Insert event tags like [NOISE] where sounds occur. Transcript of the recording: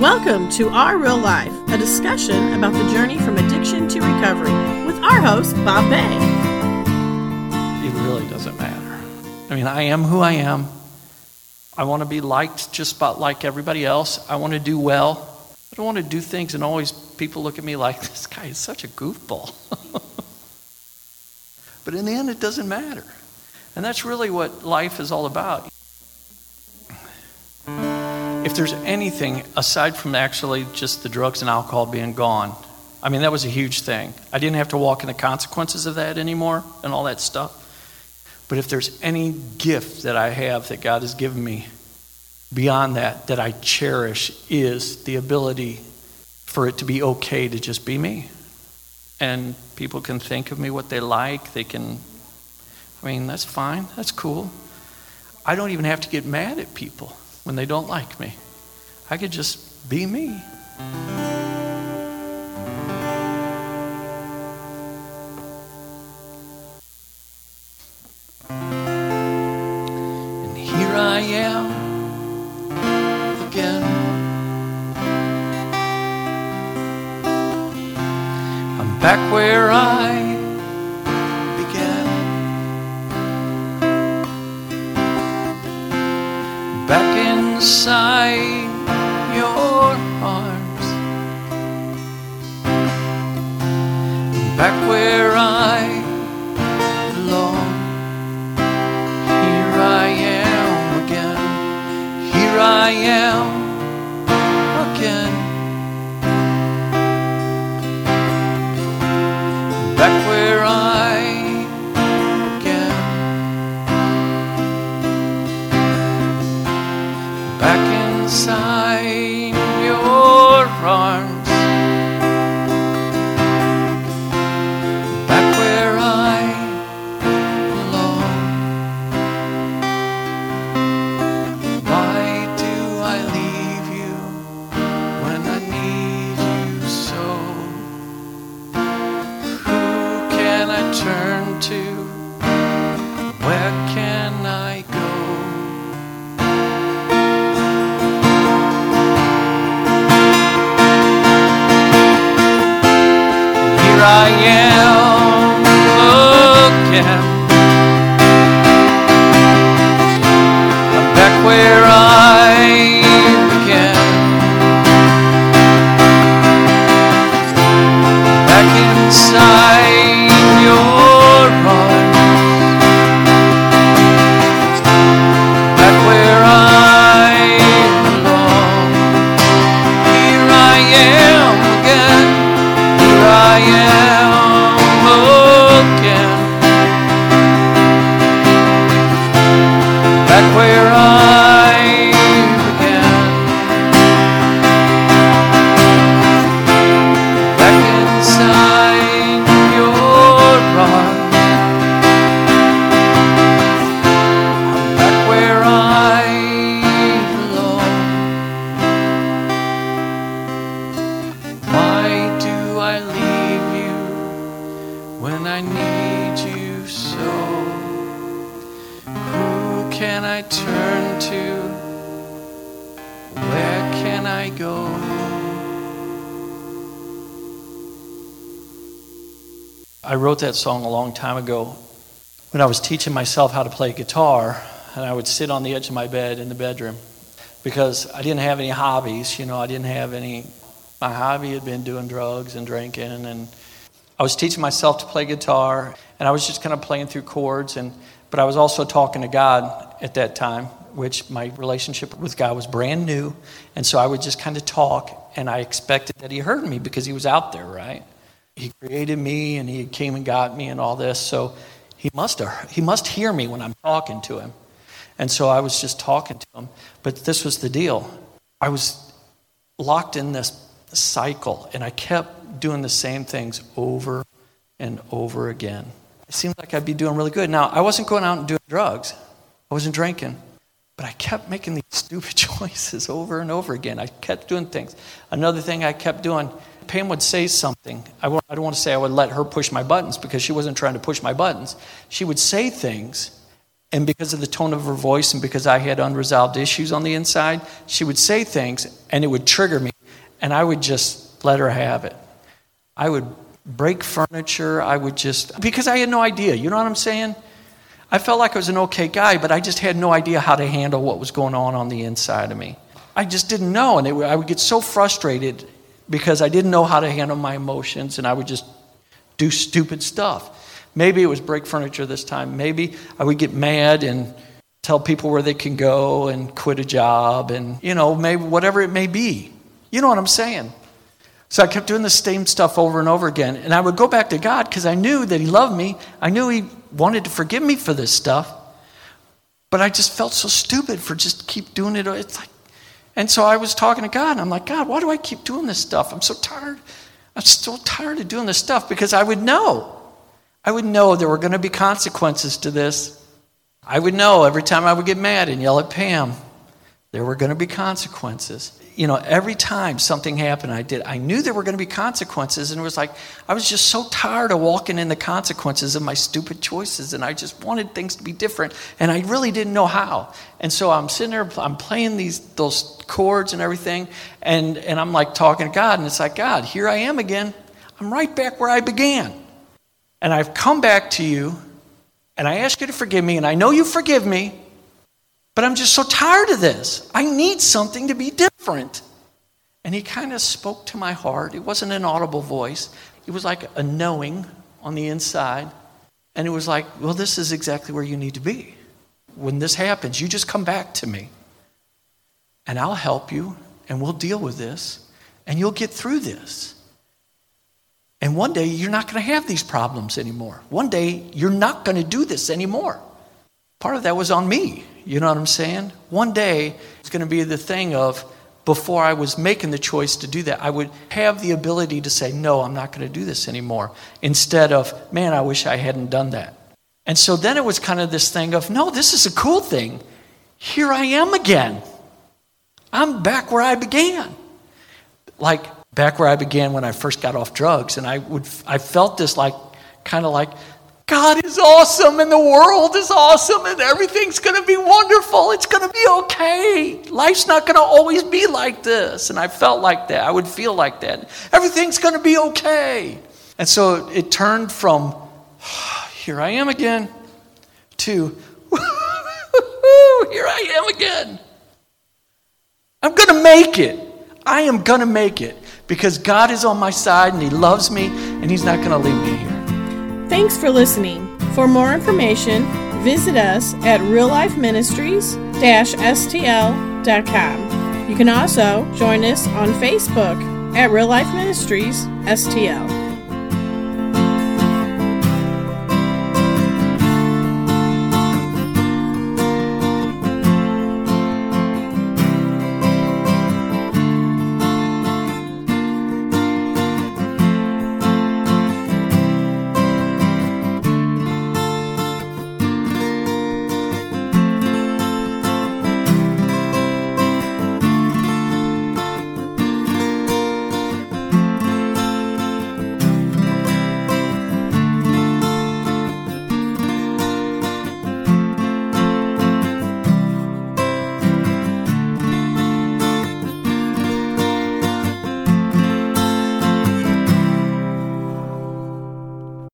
Welcome to Our Real Life, a discussion about the journey from addiction to recovery with our host, Bob Bay. It really doesn't matter. I mean, I am who I am. I want to be liked just about like everybody else. I want to do well. I don't want to do things and always people look at me like, [LAUGHS] this guy is such a goofball. [LAUGHS] but in the end, it doesn't matter. And that's really what life is all about if there's anything aside from actually just the drugs and alcohol being gone, I mean, that was a huge thing. I didn't have to walk in the consequences of that anymore and all that stuff. But if there's any gift that I have that God has given me beyond that, that I cherish, is the ability for it to be okay to just be me. And people can think of me what they like. They can, I mean, that's fine. That's cool. I don't even have to get mad at people when they don't like me. I could just be me. Inside your arms, back where I belong. Here I am again, here I am I am again. I'm back where I when I need you so? Who can I turn to? Where can I go? I wrote that song a long time ago when I was teaching myself how to play guitar, and I would sit on the edge of my bed in the bedroom because I didn't have any hobbies. You know, I didn't have any. My hobby had been doing drugs and drinking, and I was teaching myself to play guitar, and I was just kind of playing through chords, and but I was also talking to God at that time, which my relationship with God was brand new, and so I would just kind of talk, and I expected that He heard me because He was out there, right? He created me, and He came and got me, and all this, so He must He must hear me when I'm talking to Him. And so I was just talking to him. But this was the deal. I was locked in this cycle, and I kept doing the same things over and over again. It seemed like I'd be doing really good. Now, I wasn't going out and doing drugs, I wasn't drinking, but I kept making these [LAUGHS] stupid choices over and over again. I kept doing things. Another thing I kept doing, Pam would say something. I don't want to say I would let her push my buttons because she wasn't trying to push my buttons. She would say things, And because of the tone of her voice and because I had unresolved issues on the inside, she would say things and it would trigger me. And I would just let her have it. I would break furniture. I would just, because I had no idea. You know what I'm saying? I felt like I was an okay guy, but I just had no idea how to handle what was going on on the inside of me. I just didn't know. And it, I would get so frustrated because I didn't know how to handle my emotions and I would just do stupid stuff. Maybe it was break furniture this time. Maybe I would get mad and tell people where they can go and quit a job and, you know, maybe whatever it may be. You know what I'm saying? So I kept doing the same stuff over and over again. And I would go back to God because I knew that He loved me. I knew He wanted to forgive me for this stuff. But I just felt so stupid for just keep doing it. It's like, and so I was talking to God, and I'm like, God, why do I keep doing this stuff? I'm so tired. I'm so tired of doing this stuff because I would know. I would know there were going to be consequences to this. I would know every time I would get mad and yell at Pam, there were going to be consequences you know, every time something happened, I did, I knew there were going to be consequences. And it was like, I was just so tired of walking in the consequences of my stupid choices. And I just wanted things to be different. And I really didn't know how. And so I'm sitting there, I'm playing these, those chords and everything. And, and I'm like talking to God. And it's like, God, here I am again. I'm right back where I began. And I've come back to you. And I ask you to forgive me. And I know you forgive me. But I'm just so tired of this. I need something to be different. And he kind of spoke to my heart. It wasn't an audible voice, it was like a knowing on the inside. And it was like, well, this is exactly where you need to be. When this happens, you just come back to me. And I'll help you, and we'll deal with this, and you'll get through this. And one day, you're not going to have these problems anymore. One day, you're not going to do this anymore. Part of that was on me. You know what I'm saying? One day, it's going to be the thing of before I was making the choice to do that, I would have the ability to say, no, I'm not going to do this anymore, instead of, man, I wish I hadn't done that. And so then it was kind of this thing of, no, this is a cool thing. Here I am again. I'm back where I began. Like back where I began when I first got off drugs. And I would I felt this like kind of like God is awesome and the world is awesome and everything's going to be wonderful. It's going to be okay. Life's not going to always be like this. And I felt like that. I would feel like that. Everything's going to be okay. And so it turned from, [SIGHS] here I am again, to, [LAUGHS] here I am again. I'm going to make it. I am going to make it because God is on my side and He loves me and He's not going to leave me here. Thanks for listening. For more information, visit us at reallifeministries-stl.com. You can also join us on Facebook at Real Life Ministries STL.